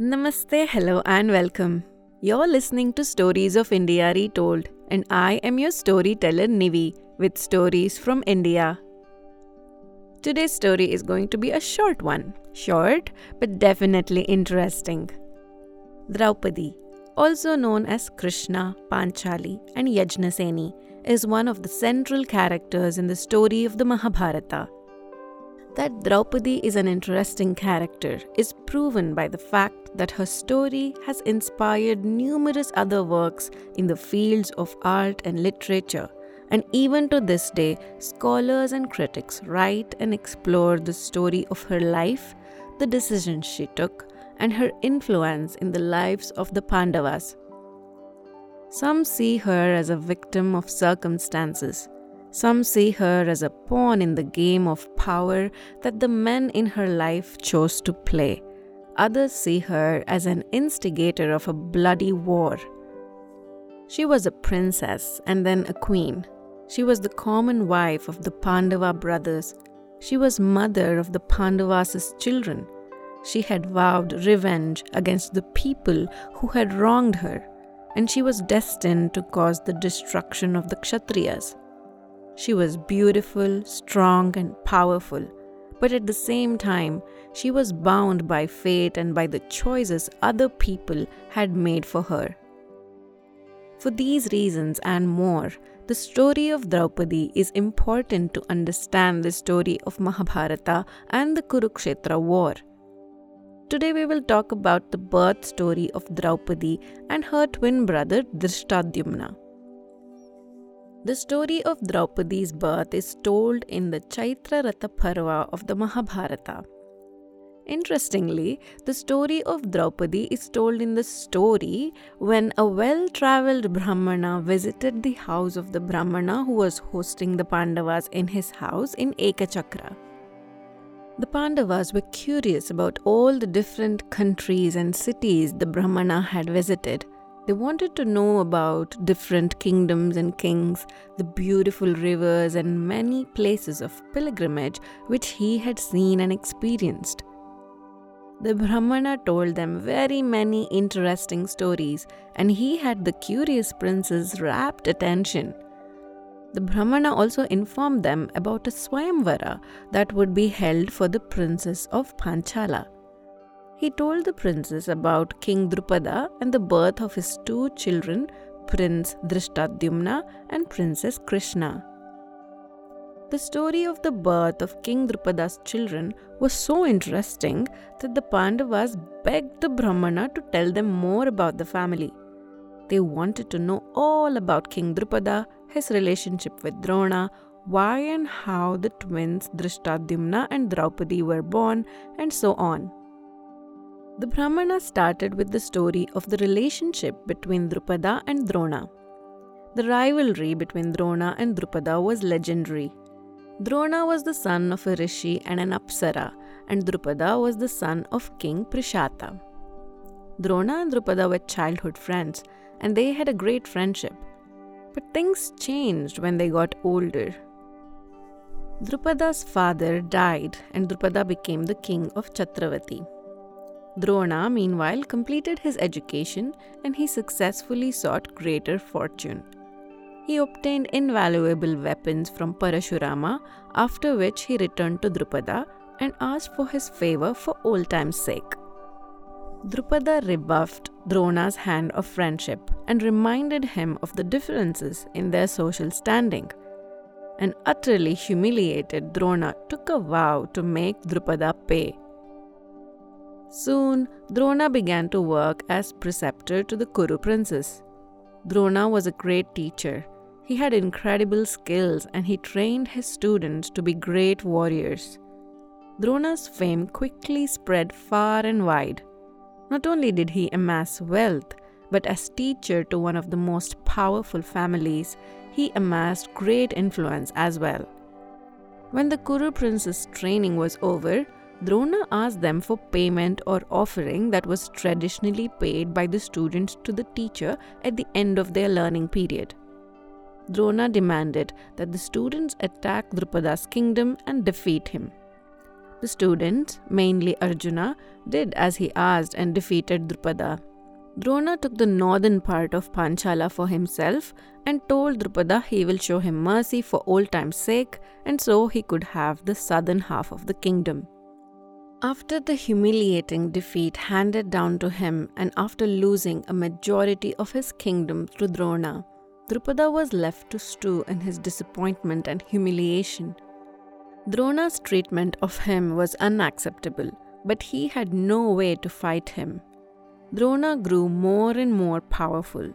Namaste, hello, and welcome. You're listening to Stories of India Retold, and I am your storyteller Nivi with stories from India. Today's story is going to be a short one. Short, but definitely interesting. Draupadi, also known as Krishna, Panchali, and Yajnaseni, is one of the central characters in the story of the Mahabharata. That Draupadi is an interesting character is proven by the fact that her story has inspired numerous other works in the fields of art and literature. And even to this day, scholars and critics write and explore the story of her life, the decisions she took, and her influence in the lives of the Pandavas. Some see her as a victim of circumstances, some see her as a pawn in the game of power that the men in her life chose to play. Others see her as an instigator of a bloody war. She was a princess and then a queen. She was the common wife of the Pandava brothers. She was mother of the Pandavas' children. She had vowed revenge against the people who had wronged her, and she was destined to cause the destruction of the Kshatriyas. She was beautiful, strong, and powerful, but at the same time, she was bound by fate and by the choices other people had made for her. For these reasons and more, the story of Draupadi is important to understand the story of Mahabharata and the Kurukshetra war. Today we will talk about the birth story of Draupadi and her twin brother Dhrishtadyumna. The story of Draupadi's birth is told in the Chaitra Ratha Parva of the Mahabharata. Interestingly, the story of Draupadi is told in the story when a well traveled Brahmana visited the house of the Brahmana who was hosting the Pandavas in his house in Ekachakra. The Pandavas were curious about all the different countries and cities the Brahmana had visited they wanted to know about different kingdoms and kings, the beautiful rivers, and many places of pilgrimage which he had seen and experienced. The Brahmana told them very many interesting stories, and he had the curious prince's rapt attention. The Brahmana also informed them about a Swayamvara that would be held for the princess of Panchala he told the princess about King Drupada and the birth of his two children, Prince Dhrishtadyumna and Princess Krishna. The story of the birth of King Drupada's children was so interesting that the Pandavas begged the Brahmana to tell them more about the family. They wanted to know all about King Drupada, his relationship with Drona, why and how the twins Dhrishtadyumna and Draupadi were born, and so on. The Brahmana started with the story of the relationship between Drupada and Drona. The rivalry between Drona and Drupada was legendary. Drona was the son of a rishi and an apsara, and Drupada was the son of King Prishata. Drona and Drupada were childhood friends, and they had a great friendship. But things changed when they got older. Drupada's father died, and Drupada became the king of Chatravati. Drona, meanwhile, completed his education and he successfully sought greater fortune. He obtained invaluable weapons from Parashurama, after which he returned to Drupada and asked for his favor for old time's sake. Drupada rebuffed Drona's hand of friendship and reminded him of the differences in their social standing. And utterly humiliated, Drona took a vow to make Drupada pay Soon, Drona began to work as preceptor to the Kuru princess. Drona was a great teacher. He had incredible skills and he trained his students to be great warriors. Drona's fame quickly spread far and wide. Not only did he amass wealth, but as teacher to one of the most powerful families, he amassed great influence as well. When the Kuru princess training was over, Drona asked them for payment or offering that was traditionally paid by the students to the teacher at the end of their learning period. Drona demanded that the students attack Drupada's kingdom and defeat him. The students, mainly Arjuna, did as he asked and defeated Drupada. Drona took the northern part of Panchala for himself and told Drupada he will show him mercy for old time's sake and so he could have the southern half of the kingdom. After the humiliating defeat handed down to him and after losing a majority of his kingdom to Drona, Drupada was left to stew in his disappointment and humiliation. Drona's treatment of him was unacceptable, but he had no way to fight him. Drona grew more and more powerful.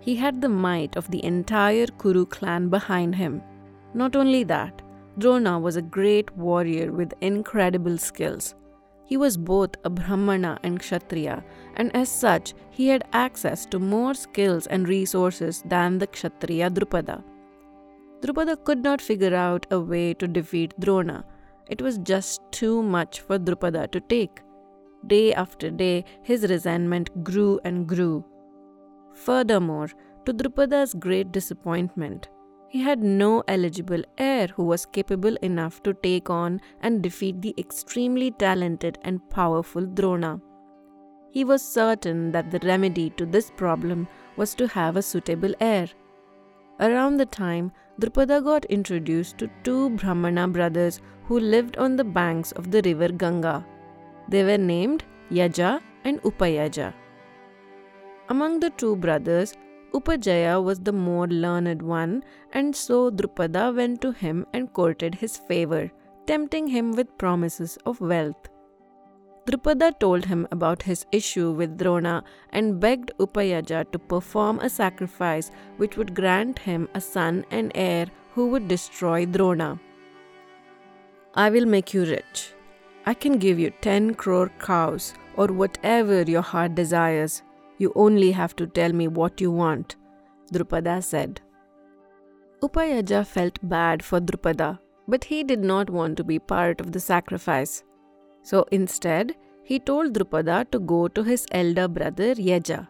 He had the might of the entire Kuru clan behind him. Not only that, Drona was a great warrior with incredible skills. He was both a Brahmana and Kshatriya, and as such, he had access to more skills and resources than the Kshatriya Drupada. Drupada could not figure out a way to defeat Drona. It was just too much for Drupada to take. Day after day, his resentment grew and grew. Furthermore, to Drupada's great disappointment, he had no eligible heir who was capable enough to take on and defeat the extremely talented and powerful Drona. He was certain that the remedy to this problem was to have a suitable heir. Around the time, Drupada got introduced to two Brahmana brothers who lived on the banks of the river Ganga. They were named Yaja and Upayaja. Among the two brothers, Upayaja was the more learned one, and so Drupada went to him and courted his favor, tempting him with promises of wealth. Drupada told him about his issue with Drona and begged Upayaja to perform a sacrifice which would grant him a son and heir who would destroy Drona. I will make you rich, I can give you 10 crore cows or whatever your heart desires. You only have to tell me what you want, Drupada said. Upayaja felt bad for Drupada, but he did not want to be part of the sacrifice. So instead, he told Drupada to go to his elder brother Yaja.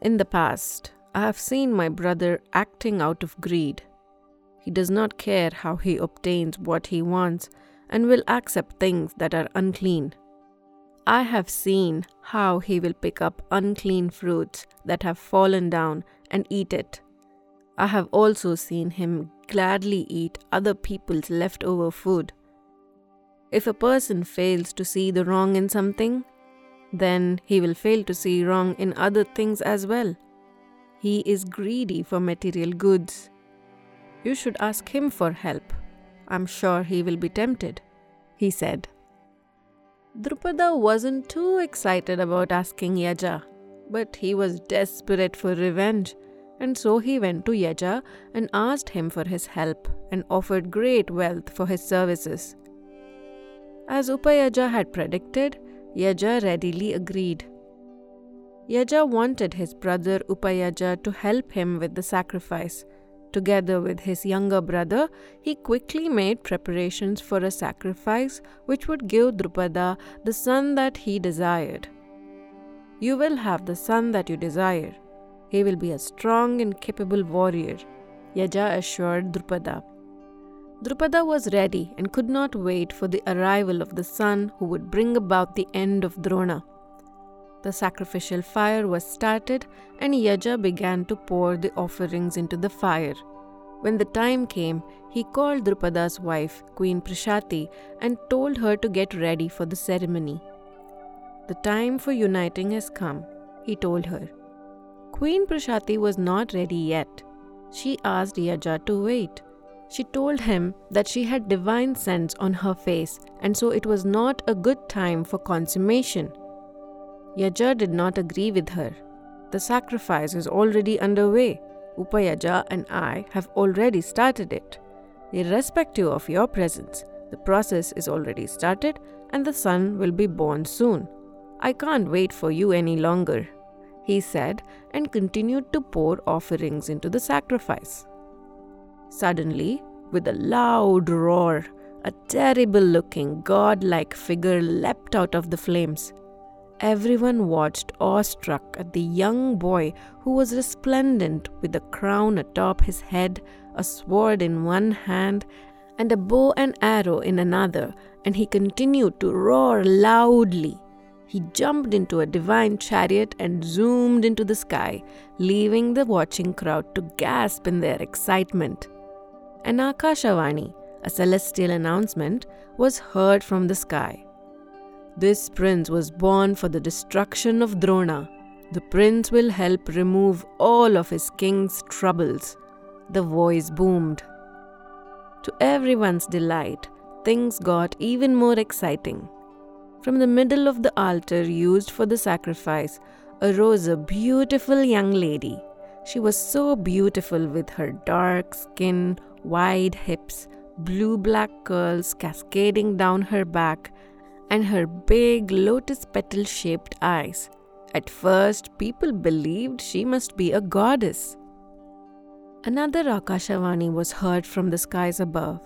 In the past, I have seen my brother acting out of greed. He does not care how he obtains what he wants and will accept things that are unclean. I have seen how he will pick up unclean fruits that have fallen down and eat it. I have also seen him gladly eat other people's leftover food. If a person fails to see the wrong in something, then he will fail to see wrong in other things as well. He is greedy for material goods. You should ask him for help. I'm sure he will be tempted, he said. Drupada wasn't too excited about asking Yaja, but he was desperate for revenge, and so he went to Yaja and asked him for his help and offered great wealth for his services. As Upayaja had predicted, Yaja readily agreed. Yaja wanted his brother Upayaja to help him with the sacrifice Together with his younger brother, he quickly made preparations for a sacrifice which would give Drupada the son that he desired. You will have the son that you desire. He will be a strong and capable warrior, Yaja assured Drupada. Drupada was ready and could not wait for the arrival of the son who would bring about the end of Drona. The sacrificial fire was started, and Yaja began to pour the offerings into the fire. When the time came, he called Drupada's wife, Queen Prishati, and told her to get ready for the ceremony. The time for uniting has come, he told her. Queen Prishati was not ready yet. She asked Yaja to wait. She told him that she had divine sense on her face, and so it was not a good time for consummation. Yaja did not agree with her. The sacrifice is already underway. Upayaja and I have already started it. Irrespective of your presence, the process is already started and the son will be born soon. I can't wait for you any longer, he said and continued to pour offerings into the sacrifice. Suddenly, with a loud roar, a terrible looking, god-like figure leapt out of the flames. Everyone watched awestruck at the young boy who was resplendent with a crown atop his head, a sword in one hand, and a bow and arrow in another, and he continued to roar loudly. He jumped into a divine chariot and zoomed into the sky, leaving the watching crowd to gasp in their excitement. An Akashavani, a celestial announcement, was heard from the sky. This prince was born for the destruction of Drona. The prince will help remove all of his king's troubles. The voice boomed. To everyone's delight, things got even more exciting. From the middle of the altar used for the sacrifice arose a beautiful young lady. She was so beautiful with her dark skin, wide hips, blue black curls cascading down her back, and her big lotus petal shaped eyes. At first, people believed she must be a goddess. Another Akashavani was heard from the skies above.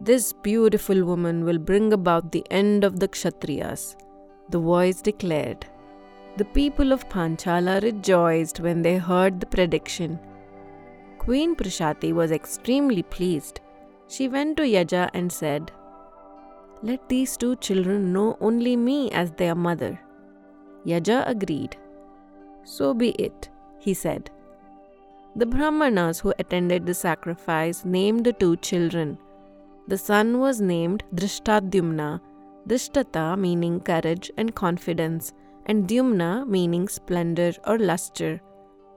This beautiful woman will bring about the end of the Kshatriyas, the voice declared. The people of Panchala rejoiced when they heard the prediction. Queen Prishati was extremely pleased. She went to Yaja and said, Let these two children know only me as their mother. Yaja agreed. So be it, he said. The Brahmanas who attended the sacrifice named the two children. The son was named Dhrishtadyumna, Drishtata meaning courage and confidence, and Dyumna meaning splendor or luster.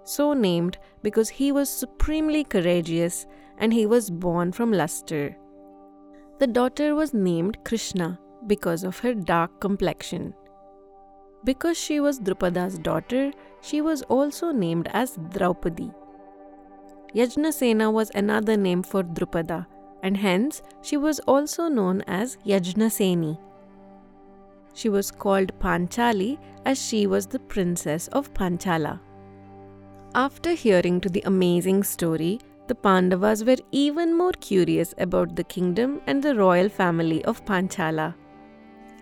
So named because he was supremely courageous and he was born from luster. The daughter was named Krishna because of her dark complexion. Because she was Drupada's daughter, she was also named as Draupadi. Yajnasena was another name for Drupada, and hence she was also known as Yajnaseni. She was called Panchali as she was the princess of Panchala. After hearing to the amazing story, the Pandavas were even more curious about the kingdom and the royal family of Panchala.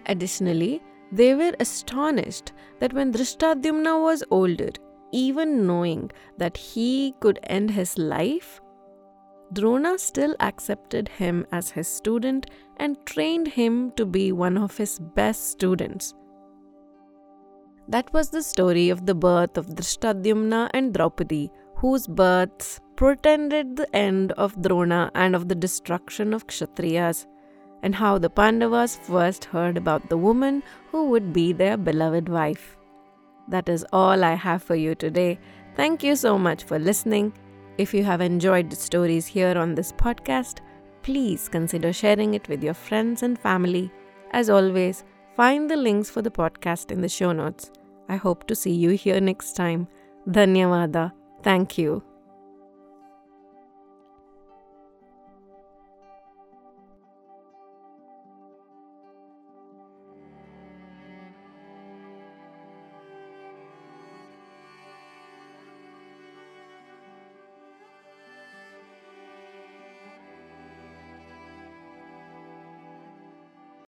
Additionally, they were astonished that when Dhrishtadyumna was older, even knowing that he could end his life, Drona still accepted him as his student and trained him to be one of his best students. That was the story of the birth of Dhrishtadyumna and Draupadi, whose births portended the end of Drona and of the destruction of Kshatriyas, and how the Pandavas first heard about the woman who would be their beloved wife. That is all I have for you today. Thank you so much for listening. If you have enjoyed the stories here on this podcast, please consider sharing it with your friends and family. As always, find the links for the podcast in the show notes. I hope to see you here next time. Dhanyavada. Thank you.